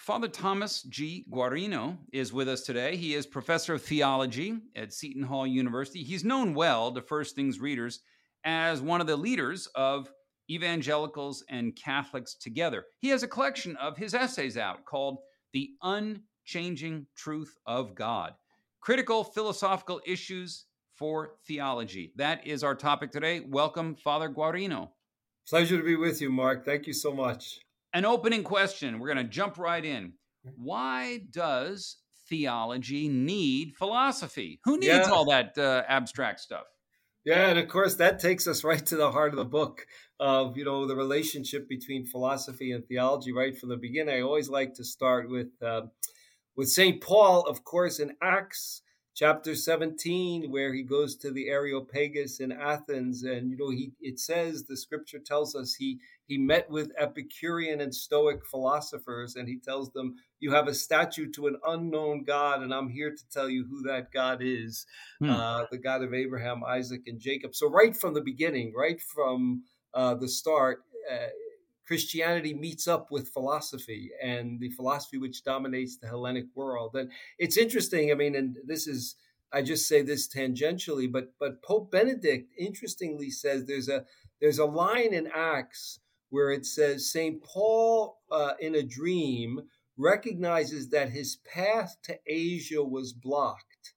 Father Thomas G. Guarino is with us today. He is professor of theology at Seton Hall University. He's known well to First Things readers as one of the leaders of evangelicals and Catholics together. He has a collection of his essays out called The Unchanging Truth of God Critical Philosophical Issues for Theology. That is our topic today. Welcome, Father Guarino. Pleasure to be with you, Mark. Thank you so much an opening question. We're going to jump right in. Why does theology need philosophy? Who needs yeah. all that uh, abstract stuff? Yeah, and of course that takes us right to the heart of the book of you know the relationship between philosophy and theology right from the beginning. I always like to start with uh, with Saint Paul, of course, in Acts chapter 17 where he goes to the areopagus in athens and you know he it says the scripture tells us he he met with epicurean and stoic philosophers and he tells them you have a statue to an unknown god and i'm here to tell you who that god is hmm. uh, the god of abraham isaac and jacob so right from the beginning right from uh, the start uh, Christianity meets up with philosophy and the philosophy which dominates the Hellenic world. And it's interesting. I mean, and this is I just say this tangentially, but but Pope Benedict interestingly says there's a there's a line in Acts where it says Saint Paul uh, in a dream recognizes that his path to Asia was blocked,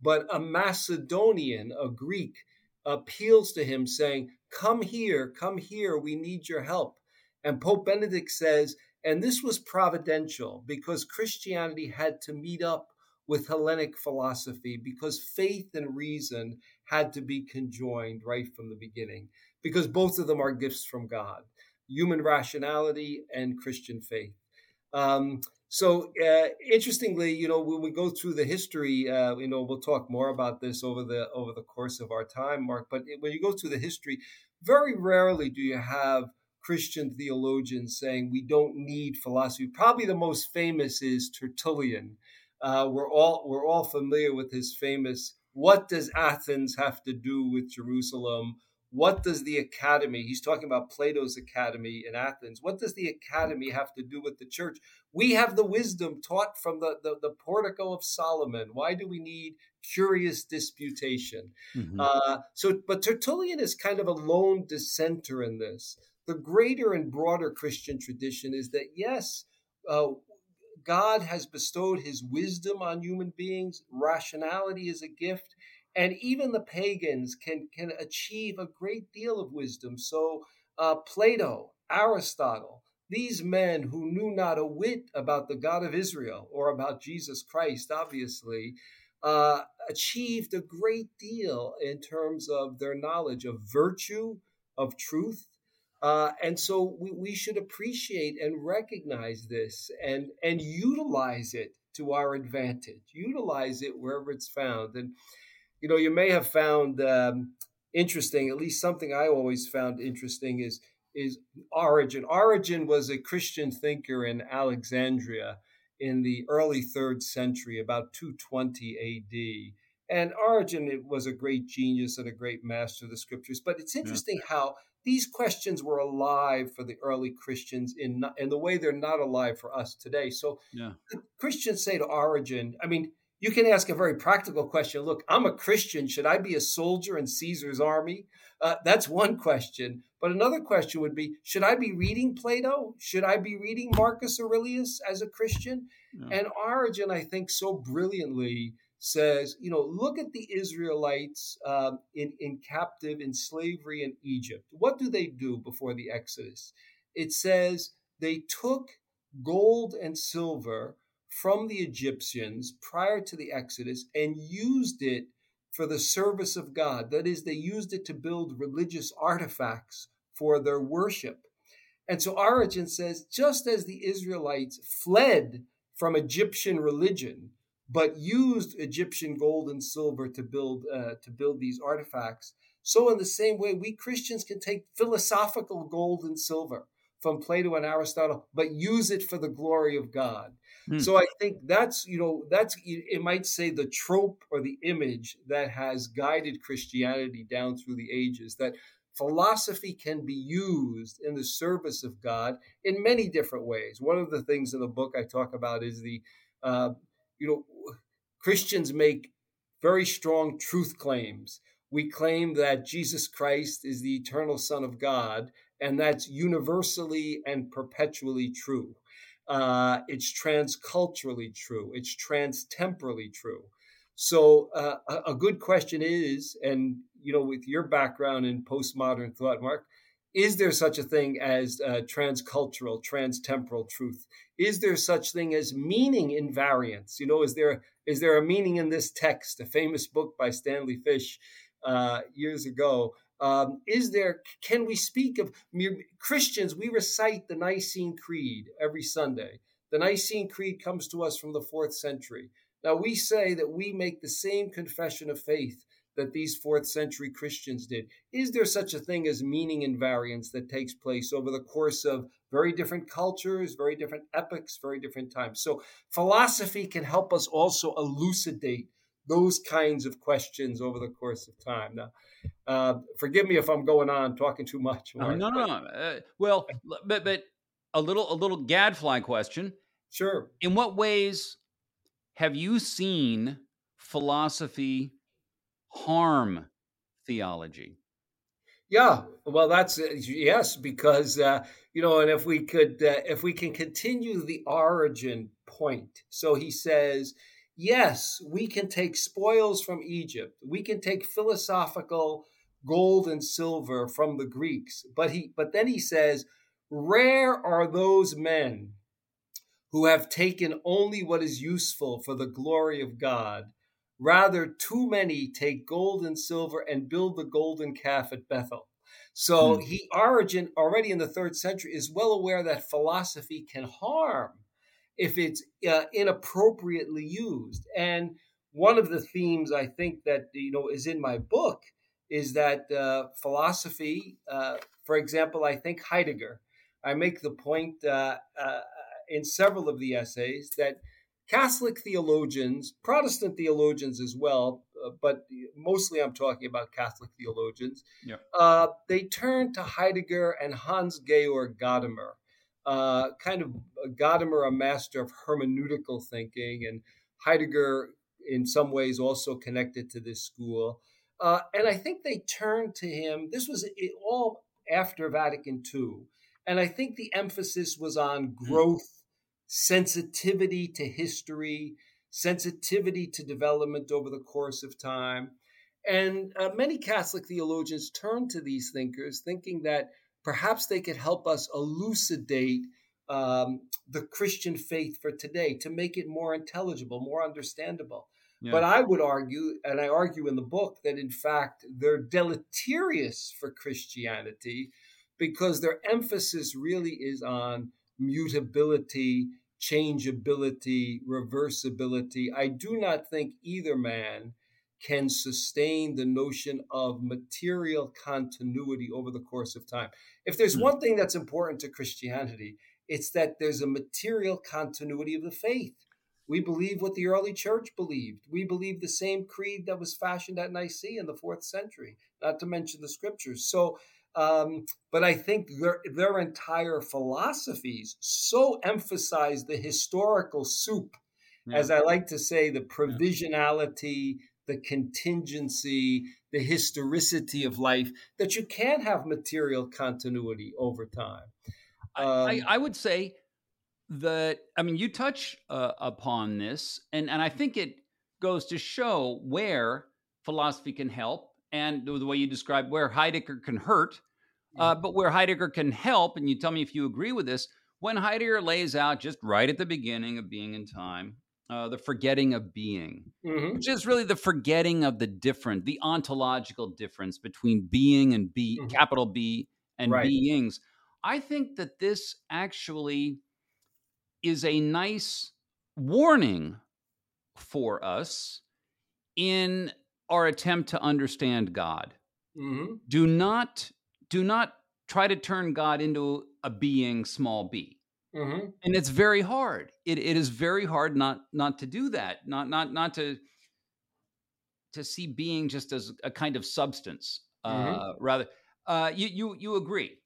but a Macedonian, a Greek, appeals to him saying, "Come here, come here. We need your help." And Pope Benedict says, and this was providential because Christianity had to meet up with Hellenic philosophy because faith and reason had to be conjoined right from the beginning because both of them are gifts from God human rationality and Christian faith. Um, so uh, interestingly, you know, when we go through the history, uh, you know, we'll talk more about this over the over the course of our time, Mark. But when you go through the history, very rarely do you have Christian theologians saying we don't need philosophy. Probably the most famous is Tertullian. Uh, we're all we're all familiar with his famous "What does Athens have to do with Jerusalem?" What does the academy? He's talking about Plato's academy in Athens. What does the academy have to do with the church? We have the wisdom taught from the, the, the portico of Solomon. Why do we need curious disputation? Mm-hmm. Uh, so, but Tertullian is kind of a lone dissenter in this the greater and broader Christian tradition is that yes, uh, God has bestowed his wisdom on human beings, rationality is a gift, and even the pagans can, can achieve a great deal of wisdom. So, uh, Plato, Aristotle, these men who knew not a whit about the God of Israel or about Jesus Christ, obviously, uh, achieved a great deal in terms of their knowledge of virtue, of truth, uh, and so we, we should appreciate and recognize this and, and utilize it to our advantage, utilize it wherever it's found. And, you know, you may have found um, interesting, at least something I always found interesting is, is Origen. Origen was a Christian thinker in Alexandria in the early third century, about 220 AD. And Origen was a great genius and a great master of the scriptures. But it's interesting yeah. how these questions were alive for the early Christians in in the way they're not alive for us today. So yeah. Christians say to Origen, I mean, you can ask a very practical question. Look, I'm a Christian. Should I be a soldier in Caesar's army? Uh, that's one question. But another question would be Should I be reading Plato? Should I be reading Marcus Aurelius as a Christian? And Origen, I think, so brilliantly says, you know, look at the Israelites um, in, in captive in slavery in Egypt. What do they do before the Exodus? It says they took gold and silver from the Egyptians prior to the Exodus and used it for the service of God. That is, they used it to build religious artifacts for their worship. And so Origen says just as the Israelites fled from Egyptian religion, but used Egyptian gold and silver to build uh, to build these artifacts, so in the same way we Christians can take philosophical gold and silver from Plato and Aristotle, but use it for the glory of God. Mm. So I think that's, you know, that's, it might say the trope or the image that has guided Christianity down through the ages that philosophy can be used in the service of God in many different ways. One of the things in the book I talk about is the, uh, you know, Christians make very strong truth claims. We claim that Jesus Christ is the eternal Son of God, and that's universally and perpetually true. Uh, it's transculturally true. It's transtemporally true. So uh, a, good question is, and you know, with your background in postmodern thought, Mark, is there such a thing as uh, transcultural, transtemporal truth? Is there such thing as meaning invariance? You know, is there is there a meaning in this text? A famous book by Stanley Fish uh, years ago um, is there, can we speak of Christians? We recite the Nicene Creed every Sunday. The Nicene Creed comes to us from the fourth century. Now, we say that we make the same confession of faith that these fourth century Christians did. Is there such a thing as meaning invariance that takes place over the course of very different cultures, very different epochs, very different times? So, philosophy can help us also elucidate those kinds of questions over the course of time. Now, uh, forgive me if I'm going on talking too much. no, no, no. Uh, well, but but a little a little gadfly question. Sure. In what ways have you seen philosophy harm theology? Yeah, well, that's uh, yes, because uh, you know, and if we could, uh, if we can continue the Origen point, so he says yes, we can take spoils from Egypt. We can take philosophical gold and silver from the Greeks. But he but then he says, rare are those men who have taken only what is useful for the glory of God. Rather, too many take gold and silver and build the golden calf at Bethel. So hmm. he Origen already in the third century is well aware that philosophy can harm if it's uh, inappropriately used. And one of the themes I think that you know is in my book is that uh, philosophy, uh, for example, I think Heidegger. I make the point uh, uh, in several of the essays that Catholic theologians, Protestant theologians as well, uh, but mostly I'm talking about Catholic theologians, yeah. they turn to Heidegger and Hans Georg Gadamer uh, kind of Gadamer, a master of hermeneutical thinking, and Heidegger, in some ways, also connected to this school. Uh, and I think they turned to him. This was all after Vatican II. And I think the emphasis was on hmm. growth, sensitivity to history, sensitivity to development over the course of time. And uh, many Catholic theologians turned to these thinkers, thinking that perhaps they could help us elucidate um, the Christian faith for today to make it more intelligible, more understandable. Yeah. But I would argue, and I argue in the book, that in fact they're deleterious for Christianity because their emphasis really is on mutability, changeability, reversibility. I do not think either man can sustain the notion of material continuity over the course of time. If there's mm. one thing that's important to Christianity, it's that there's a material continuity of the faith. We believe what the early church believed. We believe the same creed that was fashioned at Nicaea in the fourth century, not to mention the scriptures. So, um, but I think their, their entire philosophies so emphasize the historical soup, yeah. as I like to say, the provisionality, the contingency, the historicity of life, that you can have material continuity over time. Um, I, I, would say that, I mean, you touch uh, upon this, and, and I think it goes to show where philosophy can help and the way you described where Heidegger can hurt, uh, but where Heidegger can help, and you tell me if you agree with this, when Heidegger lays out just right at the beginning of Being and Time, uh, the forgetting of being, mm-hmm. which is really the forgetting of the different, the ontological difference between being and be, mm-hmm. capital B, and right. beings. I think that this actually is a nice warning for us in our attempt to understand God. Mm-hmm. Do not do not try to turn God into a being small b. Mm-hmm. And it's very hard. It, it is very hard not not to do that. Not not not to to see being just as a kind of substance. Mm-hmm. Uh, rather, uh, you you you agree?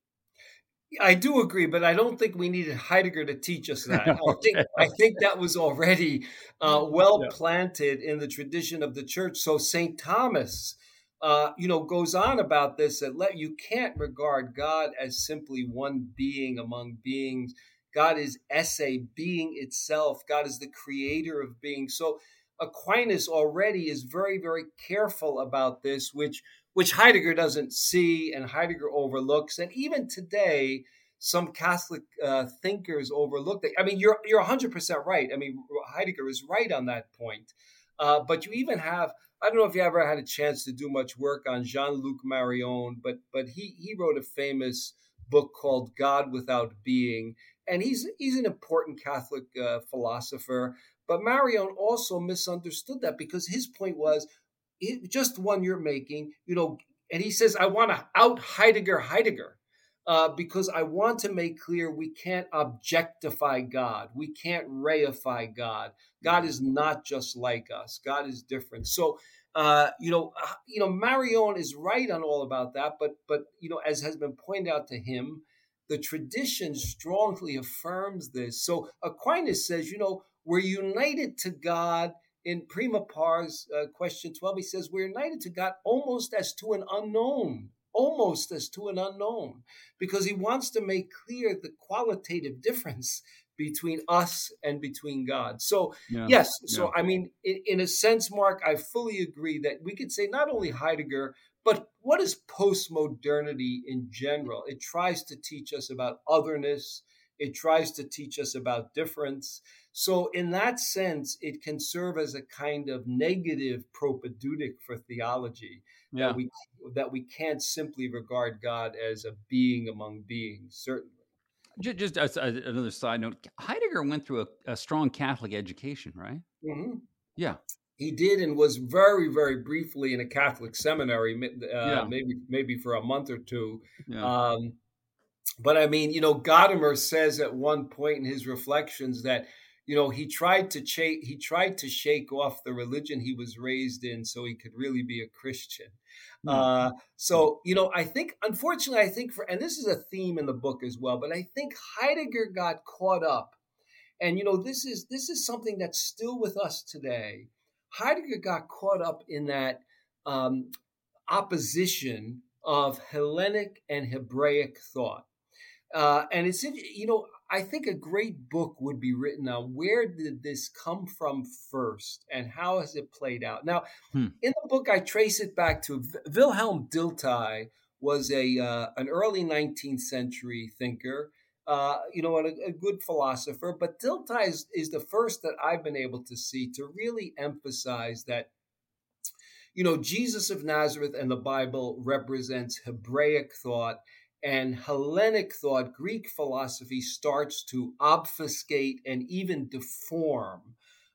I do agree, but I don't think we needed Heidegger to teach us that. I think I think that was already uh, well yeah. planted in the tradition of the church. So Saint Thomas, uh, you know, goes on about this that let you can't regard God as simply one being among beings. God is esse, being itself. God is the creator of being. So Aquinas already is very, very careful about this, which which Heidegger doesn't see and Heidegger overlooks. And even today, some Catholic uh, thinkers overlook that. I mean, you're you're 100 percent right. I mean, Heidegger is right on that point. Uh, but you even have I don't know if you ever had a chance to do much work on Jean-Luc Marion, but but he he wrote a famous book called God Without Being, and he's he's an important Catholic uh, philosopher. But Marion also misunderstood that because his point was it, just one you're making, you know, and he says, I want to out Heidegger Heidegger. Uh, because I want to make clear we can't objectify God. We can't reify God. God is not just like us. God is different. So, uh, you know, uh, you know, Marion is right on all about that. But, but you know, as has been pointed out to him, the tradition strongly affirms this. So Aquinas says, you know, we're united to God in Prima Pars, uh, question 12, he says, We're united to God almost as to an unknown, almost as to an unknown, because he wants to make clear the qualitative difference between us and between God. So, yeah, yes, so yeah. I mean, in, in a sense, Mark, I fully agree that we could say not only Heidegger, but what is postmodernity in general? It tries to teach us about otherness, it tries to teach us about difference. So, in that sense, it can serve as a kind of negative propaedeutic for theology. Yeah. That we, that we can't simply regard God as a being among beings, certainly. Just, just another side note Heidegger went through a, a strong Catholic education, right? Mm-hmm. Yeah. He did and was very, very briefly in a Catholic seminary, uh, yeah. maybe maybe for a month or two. Yeah. Um, but I mean, you know, Gadamer says at one point in his reflections that you know he tried to cha- he tried to shake off the religion he was raised in so he could really be a christian mm-hmm. uh, so you know i think unfortunately i think for and this is a theme in the book as well but i think heidegger got caught up and you know this is this is something that's still with us today heidegger got caught up in that um, opposition of hellenic and hebraic thought uh, and it's you know I think a great book would be written on where did this come from first and how has it played out. Now, hmm. in the book, I trace it back to Wilhelm Dilthey was a uh, an early 19th century thinker, uh, you know, a, a, good philosopher. But Dilthey is, is the first that I've been able to see to really emphasize that you know, Jesus of Nazareth and the Bible represents Hebraic thought and Hellenic thought, Greek philosophy, starts to obfuscate and even deform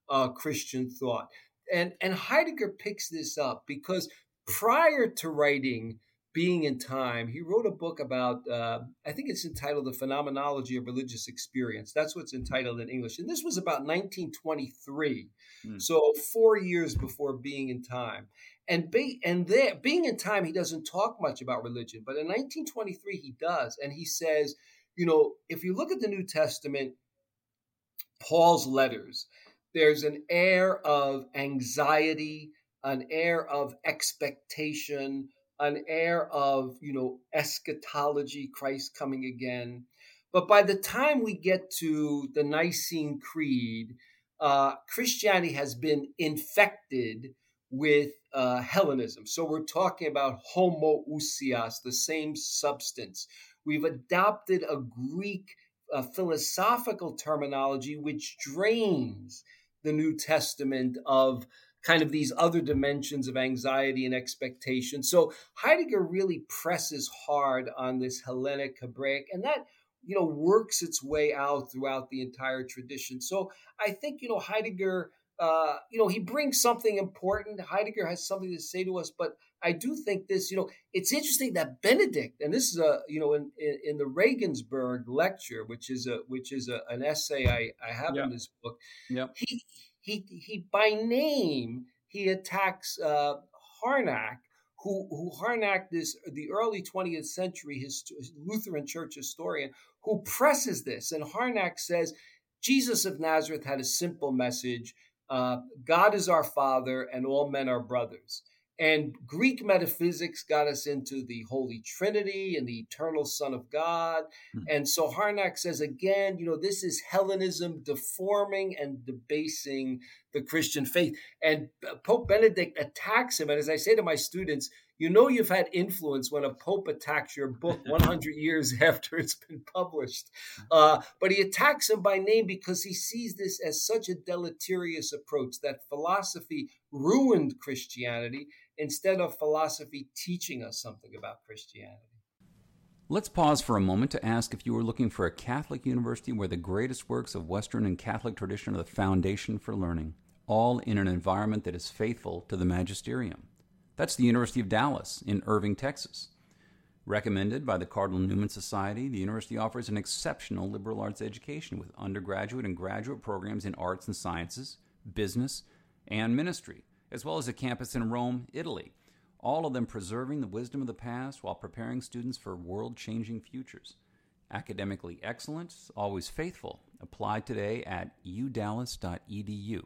uh, Christian thought. And, and Heidegger picks this up because prior to writing Being and Time, he wrote a book about, uh, I think it's entitled The Phenomenology of Religious Experience. That's what's entitled in English. And this was about 1923, mm. so four years before Being and Time. And, be, and there, being in time, he doesn't talk much about religion, but in 1923 he does, and he says, you know, if you look at the New Testament, Paul's letters, there's an air of anxiety, an air of expectation, an air of you know eschatology, Christ coming again. But by the time we get to the Nicene Creed, uh, Christianity has been infected with uh, Hellenism. So we're talking about homoousios, the same substance. We've adopted a Greek uh, philosophical terminology which drains the New Testament of kind of these other dimensions of anxiety and expectation. So Heidegger really presses hard on this Hellenic Hebraic, and that you know works its way out throughout the entire tradition. So I think you know Heidegger. Uh, you know, he brings something important. Heidegger has something to say to us, but I do think this, you know, it's interesting that Benedict, and this is a, you know, in, in, in the Regensburg lecture, which is a, which is a, an essay I, I have in this book. Yeah. He, he, he, by name, he attacks uh, Harnack, who, who Harnack is the early 20th century his, Lutheran church historian, who presses this. And Harnack says, Jesus of Nazareth had a simple message uh, God is our Father, and all men are brothers. And Greek metaphysics got us into the Holy Trinity and the eternal Son of God. Mm-hmm. And so Harnack says again, you know, this is Hellenism deforming and debasing the Christian faith. And Pope Benedict attacks him. And as I say to my students, you know you've had influence when a pope attacks your book 100 years after it's been published. Uh, but he attacks him by name because he sees this as such a deleterious approach that philosophy ruined Christianity instead of philosophy teaching us something about Christianity. Let's pause for a moment to ask if you were looking for a Catholic university where the greatest works of Western and Catholic tradition are the foundation for learning, all in an environment that is faithful to the magisterium. That's the University of Dallas in Irving, Texas. Recommended by the Cardinal Newman Society, the university offers an exceptional liberal arts education with undergraduate and graduate programs in arts and sciences, business, and ministry as well as a campus in Rome, Italy, all of them preserving the wisdom of the past while preparing students for world changing futures. Academically excellent, always faithful. Apply today at udallas.edu.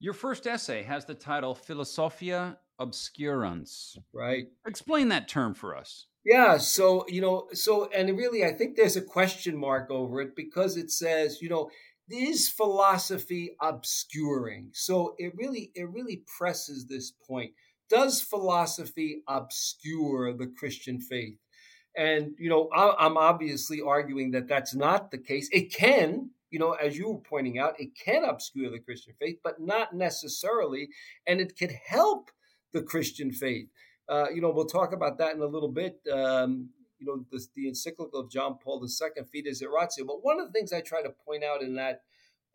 Your first essay has the title Philosophia Obscurans. Right. Explain that term for us. Yeah, so, you know, so, and really, I think there's a question mark over it because it says, you know, is philosophy obscuring? So it really it really presses this point. Does philosophy obscure the Christian faith? And you know, I'm obviously arguing that that's not the case. It can, you know, as you were pointing out, it can obscure the Christian faith, but not necessarily, and it can help the Christian faith. Uh, you know, we'll talk about that in a little bit. Um, you know, the, the encyclical of John Paul II, Fides et Ratio. But one of the things I try to point out in that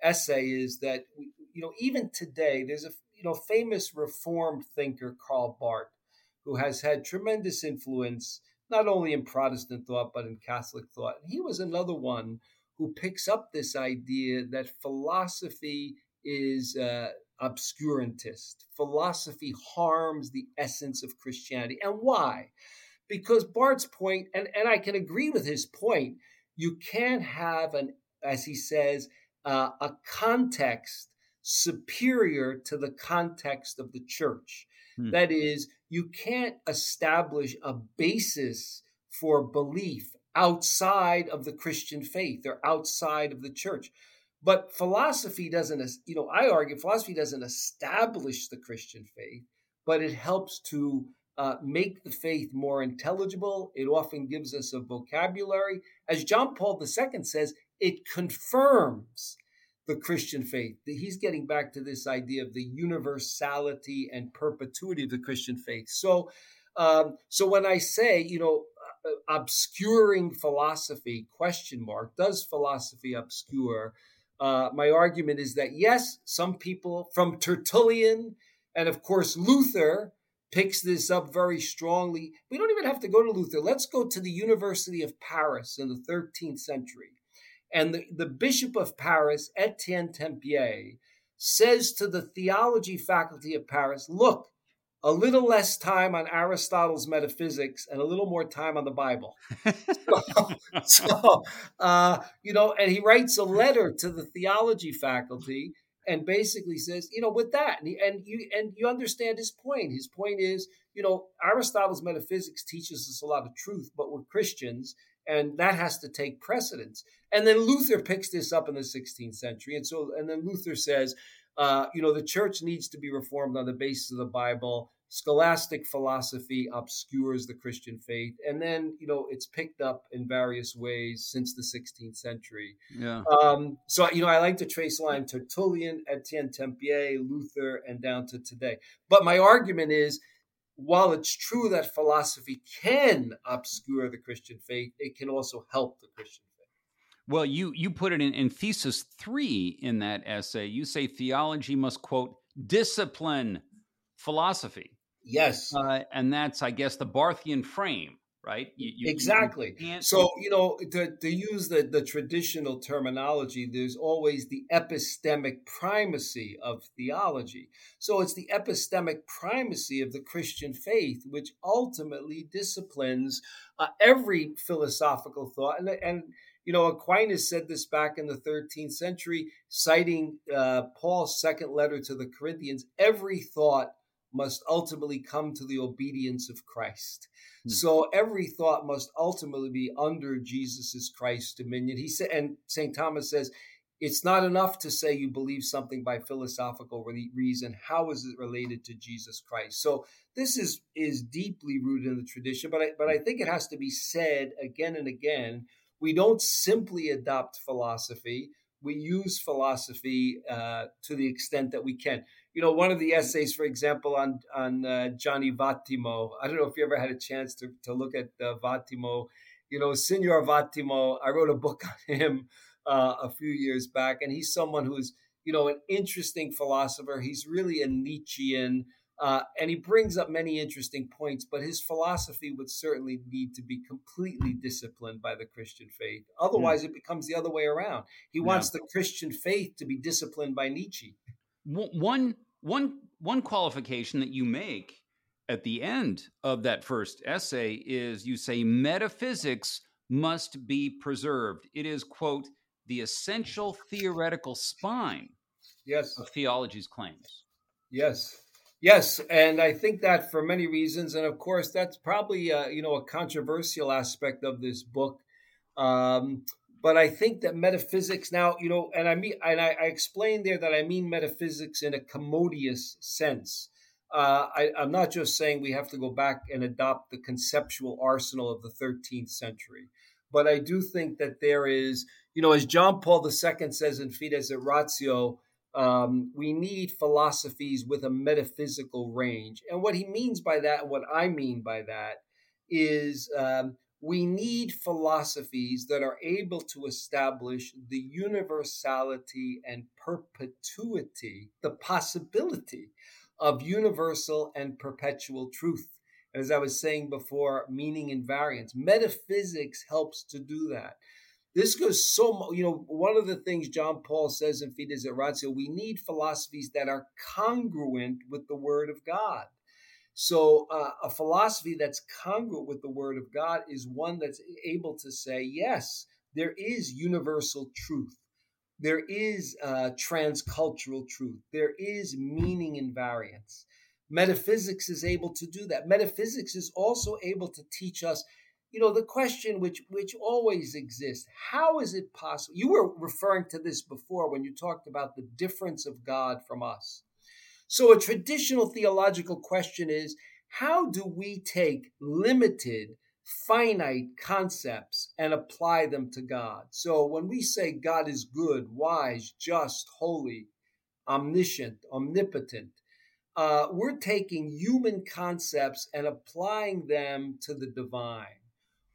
essay is that, you know, even today, there's a, you know, famous Reformed thinker, Karl Barth, who has had tremendous influence, not only in Protestant thought, but in Catholic thought. He was another one who picks up this idea that philosophy is uh, obscurantist. Philosophy harms the essence of Christianity. And why? Because Barth's point, and, and I can agree with his point, you can't have an, as he says, uh, a context superior to the context of the church. Hmm. That is, you can't establish a basis for belief outside of the Christian faith or outside of the church. But philosophy doesn't, you know, I argue philosophy doesn't establish the Christian faith, but it helps to uh, make the faith more intelligible. It often gives us a vocabulary. As John Paul II says, it confirms the Christian faith. He's getting back to this idea of the universality and perpetuity of the Christian faith. So, um, so when I say, you know, uh, obscuring philosophy, question mark, does philosophy obscure? Uh, my argument is that yes, some people from Tertullian and of course Luther picks this up very strongly. We don't even have to go to Luther. Let's go to the University of Paris in the 13th century. And the, the Bishop of Paris, Etienne Tempier, says to the theology faculty of Paris, look, a little less time on Aristotle's metaphysics and a little more time on the Bible. so, so uh, you know, and he writes a letter to the theology faculty and basically says, you know, with that, and, he, and you and you understand his point. His point is, you know, Aristotle's metaphysics teaches us a lot of truth, but we're Christians, and that has to take precedence. And then Luther picks this up in the 16th century, and so and then Luther says, uh, you know, the church needs to be reformed on the basis of the Bible. Scholastic philosophy obscures the Christian faith, and then you know it's picked up in various ways since the 16th century. Yeah. Um, so you know, I like to trace line Tertullian, Etienne Tempier, Luther, and down to today. But my argument is while it's true that philosophy can obscure the Christian faith, it can also help the Christian faith. Well, you you put it in, in thesis three in that essay. You say theology must quote discipline philosophy. Yes, uh, and that's I guess the Barthian frame right? You, you, exactly. You so you know, to, to use the, the traditional terminology, there's always the epistemic primacy of theology. So it's the epistemic primacy of the Christian faith, which ultimately disciplines uh, every philosophical thought. And, and you know, Aquinas said this back in the 13th century, citing uh, Paul's second letter to the Corinthians every thought must ultimately come to the obedience of Christ. Hmm. So every thought must ultimately be under Jesus Christ's dominion. He said, and St. Thomas says, it's not enough to say you believe something by philosophical reason. How is it related to Jesus Christ? So this is is deeply rooted in the tradition, but I, but I think it has to be said again and again. We don't simply adopt philosophy; we use philosophy uh, to the extent that we can you know, one of the essays, for example, on on uh, Gianni Vattimo. I don't know if you ever had a chance to to look at uh, Vattimo. You know, Signor Vattimo. I wrote a book on him uh, a few years back, and he's someone who's you know an interesting philosopher. He's really a Nietzschean. Uh, and he brings up many interesting points, but his philosophy would certainly need to be completely disciplined by the Christian faith. Otherwise, it becomes the other way around. He wants the Christian faith to be disciplined by Nietzsche one one one qualification that you make at the end of that first essay is you say metaphysics must be preserved. It is quote the essential theoretical spine yes of theology's claims. Yes. Yes, and I think that for many reasons, and of course, that's probably uh, you know a controversial aspect of this book. Um, but I think that metaphysics now, you know, and I mean, and I, I explained there that I mean metaphysics in a commodious sense. Uh, I, I'm not just saying we have to go back and adopt the conceptual arsenal of the 13th century, but I do think that there is, you know, as John Paul II says in Fides et Ratio, um, we need philosophies with a metaphysical range. And what he means by that, what I mean by that, is um, we need philosophies that are able to establish the universality and perpetuity, the possibility of universal and perpetual truth. As I was saying before, meaning invariance. Metaphysics helps to do that. This goes so, you know, one of the things John Paul says in Fides et Ratio, we need philosophies that are congruent with the Word of God. So, uh, a philosophy that's congruent with the Word of God is one that's able to say, yes, there is universal truth. There is uh, transcultural truth. There is meaning invariance. Metaphysics is able to do that. Metaphysics is also able to teach us, you know, the question which which always exists: How is it possible? You were referring to this before when you talked about the difference of God from us. So, a traditional theological question is how do we take limited, finite concepts and apply them to God? So, when we say God is good, wise, just, holy, omniscient, omnipotent, uh, we're taking human concepts and applying them to the divine.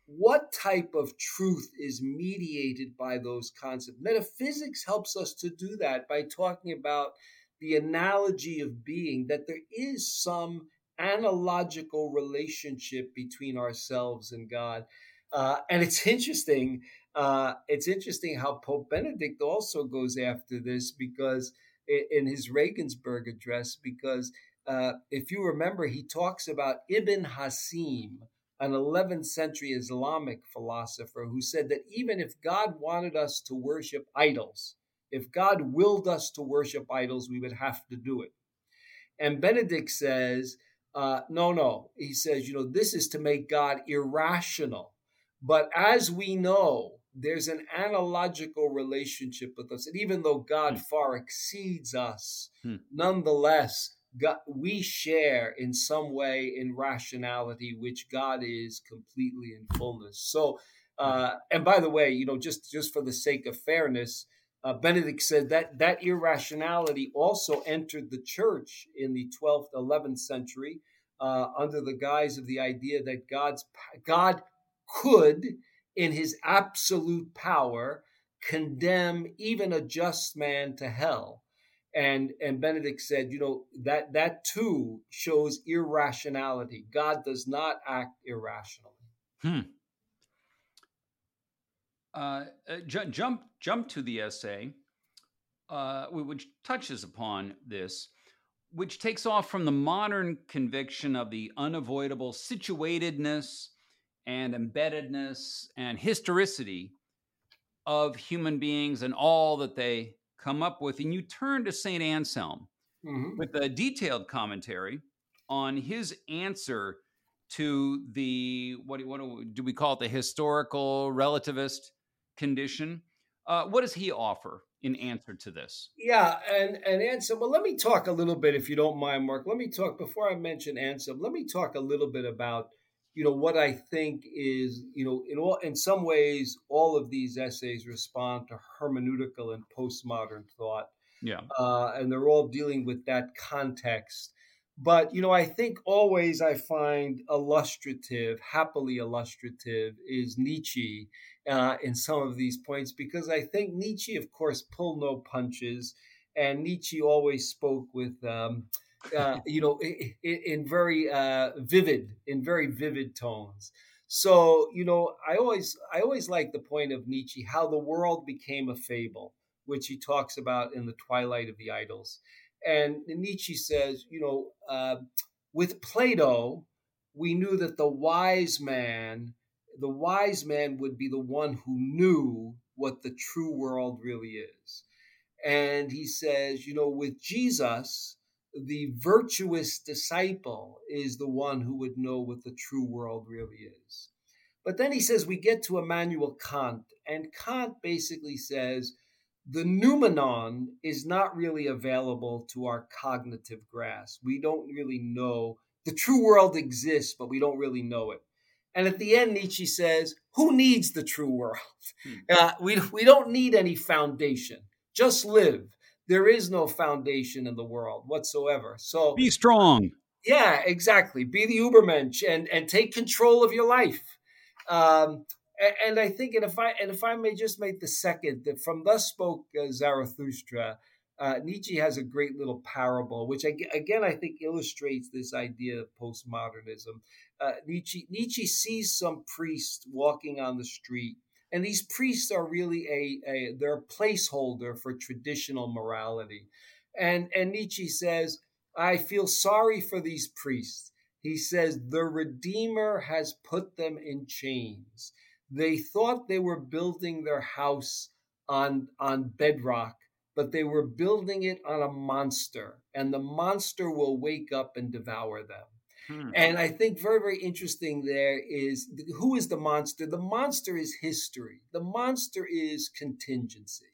What type of truth is mediated by those concepts? Metaphysics helps us to do that by talking about the analogy of being that there is some analogical relationship between ourselves and God. Uh, and it's interesting. Uh, it's interesting how Pope Benedict also goes after this because in his Regensburg address, because uh, if you remember, he talks about Ibn Hazm, an 11th century Islamic philosopher, who said that even if God wanted us to worship idols, if God willed us to worship idols, we would have to do it. And Benedict says, uh, no, no. He says, you know, this is to make God irrational. But as we know, there's an analogical relationship with us. And even though God hmm. far exceeds us, hmm. nonetheless, God, we share in some way in rationality, which God is completely in fullness. So, uh, and by the way, you know, just just for the sake of fairness, uh, Benedict said that that irrationality also entered the church in the 12th, 11th century uh, under the guise of the idea that God's God could, in His absolute power, condemn even a just man to hell. And and Benedict said, you know that that too shows irrationality. God does not act irrationally. Hmm. Uh, uh, j- jump jump to the essay, uh, which touches upon this, which takes off from the modern conviction of the unavoidable situatedness and embeddedness and historicity of human beings and all that they come up with. And you turn to St. Anselm mm-hmm. with a detailed commentary on his answer to the what what do we call it the historical relativist condition. Uh, what does he offer in answer to this? Yeah, and and Anselm. Well, let me talk a little bit, if you don't mind, Mark. Let me talk before I mention Anselm. Let me talk a little bit about you know what I think is you know in all in some ways all of these essays respond to hermeneutical and postmodern thought. Yeah, uh, and they're all dealing with that context. But you know, I think always I find illustrative, happily illustrative, is Nietzsche uh, in some of these points because I think Nietzsche, of course, pulled no punches, and Nietzsche always spoke with, um, uh, you know, in, in very uh, vivid, in very vivid tones. So you know, I always, I always like the point of Nietzsche, how the world became a fable, which he talks about in the Twilight of the Idols, and Nietzsche says, you know, uh, with Plato, we knew that the wise man the wise man would be the one who knew what the true world really is. And he says, you know, with Jesus, the virtuous disciple is the one who would know what the true world really is. But then he says we get to Immanuel Kant, and Kant basically says the noumenon is not really available to our cognitive grasp. We don't really know the true world exists, but we don't really know it. And at the end, Nietzsche says, Who needs the true world? Hmm. Uh, we, we don't need any foundation. Just live. There is no foundation in the world whatsoever. So be strong. Yeah, exactly. Be the Ubermensch and, and take control of your life. Um, and, and, I think, and if I and if I may just make the second, that from thus spoke uh, Zarathustra, uh, Nietzsche has a great little parable, which I, again I think illustrates this idea of postmodernism. Uh, Nietzsche, Nietzsche sees some priest walking on the street, and these priests are really a, a they're a placeholder for traditional morality. And and Nietzsche says, I feel sorry for these priests. He says the Redeemer has put them in chains. They thought they were building their house on on bedrock but they were building it on a monster, and the monster will wake up and devour them. Hmm. And I think very, very interesting there is who is the monster? The monster is history, the monster is contingency.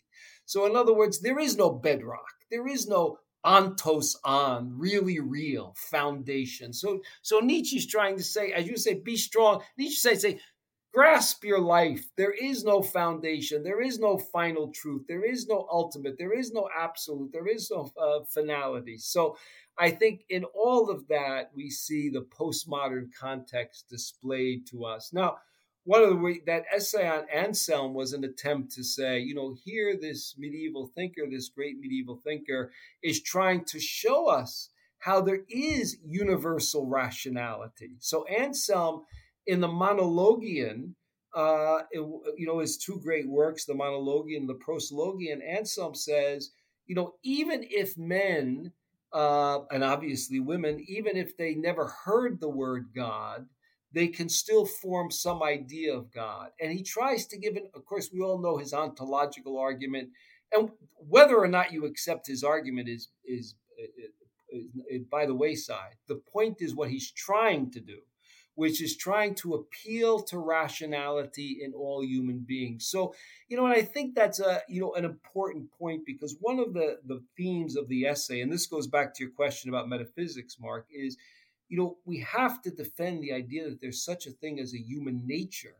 So, in other words, there is no bedrock, there is no ontos on, really real foundation. So, so Nietzsche's trying to say, as you say, be strong. Nietzsche says, say, grasp your life. There is no foundation. There is no final truth. There is no ultimate. There is no absolute. There is no uh, finality. So I think in all of that, we see the postmodern context displayed to us. Now, one of the way that essay on Anselm was an attempt to say, you know, here this medieval thinker, this great medieval thinker, is trying to show us how there is universal rationality. So Anselm in the monologion, uh, it, you know, his two great works, the monologion, the proslogion, Anselm says, you know, even if men, uh, and obviously women, even if they never heard the word God, they can still form some idea of God. And he tries to give it, of course, we all know his ontological argument. And whether or not you accept his argument is, is, is, is by the wayside. The point is what he's trying to do which is trying to appeal to rationality in all human beings. So, you know, and I think that's a, you know, an important point because one of the the themes of the essay, and this goes back to your question about metaphysics, Mark, is, you know, we have to defend the idea that there's such a thing as a human nature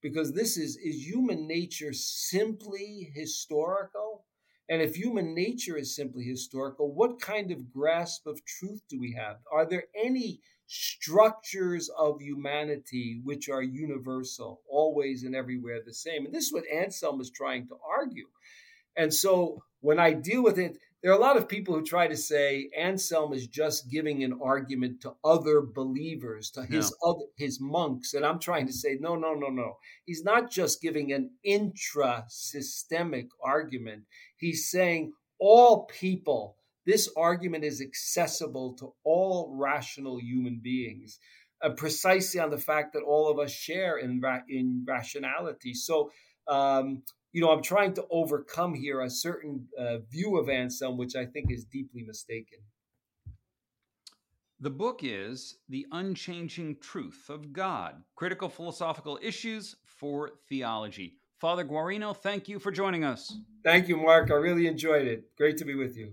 because this is is human nature simply historical and if human nature is simply historical what kind of grasp of truth do we have are there any structures of humanity which are universal always and everywhere the same and this is what anselm is trying to argue and so when i deal with it there are a lot of people who try to say Anselm is just giving an argument to other believers, to his no. other his monks, and I'm trying to say no, no, no, no. He's not just giving an intra-systemic argument. He's saying all people. This argument is accessible to all rational human beings, uh, precisely on the fact that all of us share in ra- in rationality. So. Um, you know, I'm trying to overcome here a certain uh, view of Anselm, which I think is deeply mistaken. The book is The Unchanging Truth of God Critical Philosophical Issues for Theology. Father Guarino, thank you for joining us. Thank you, Mark. I really enjoyed it. Great to be with you.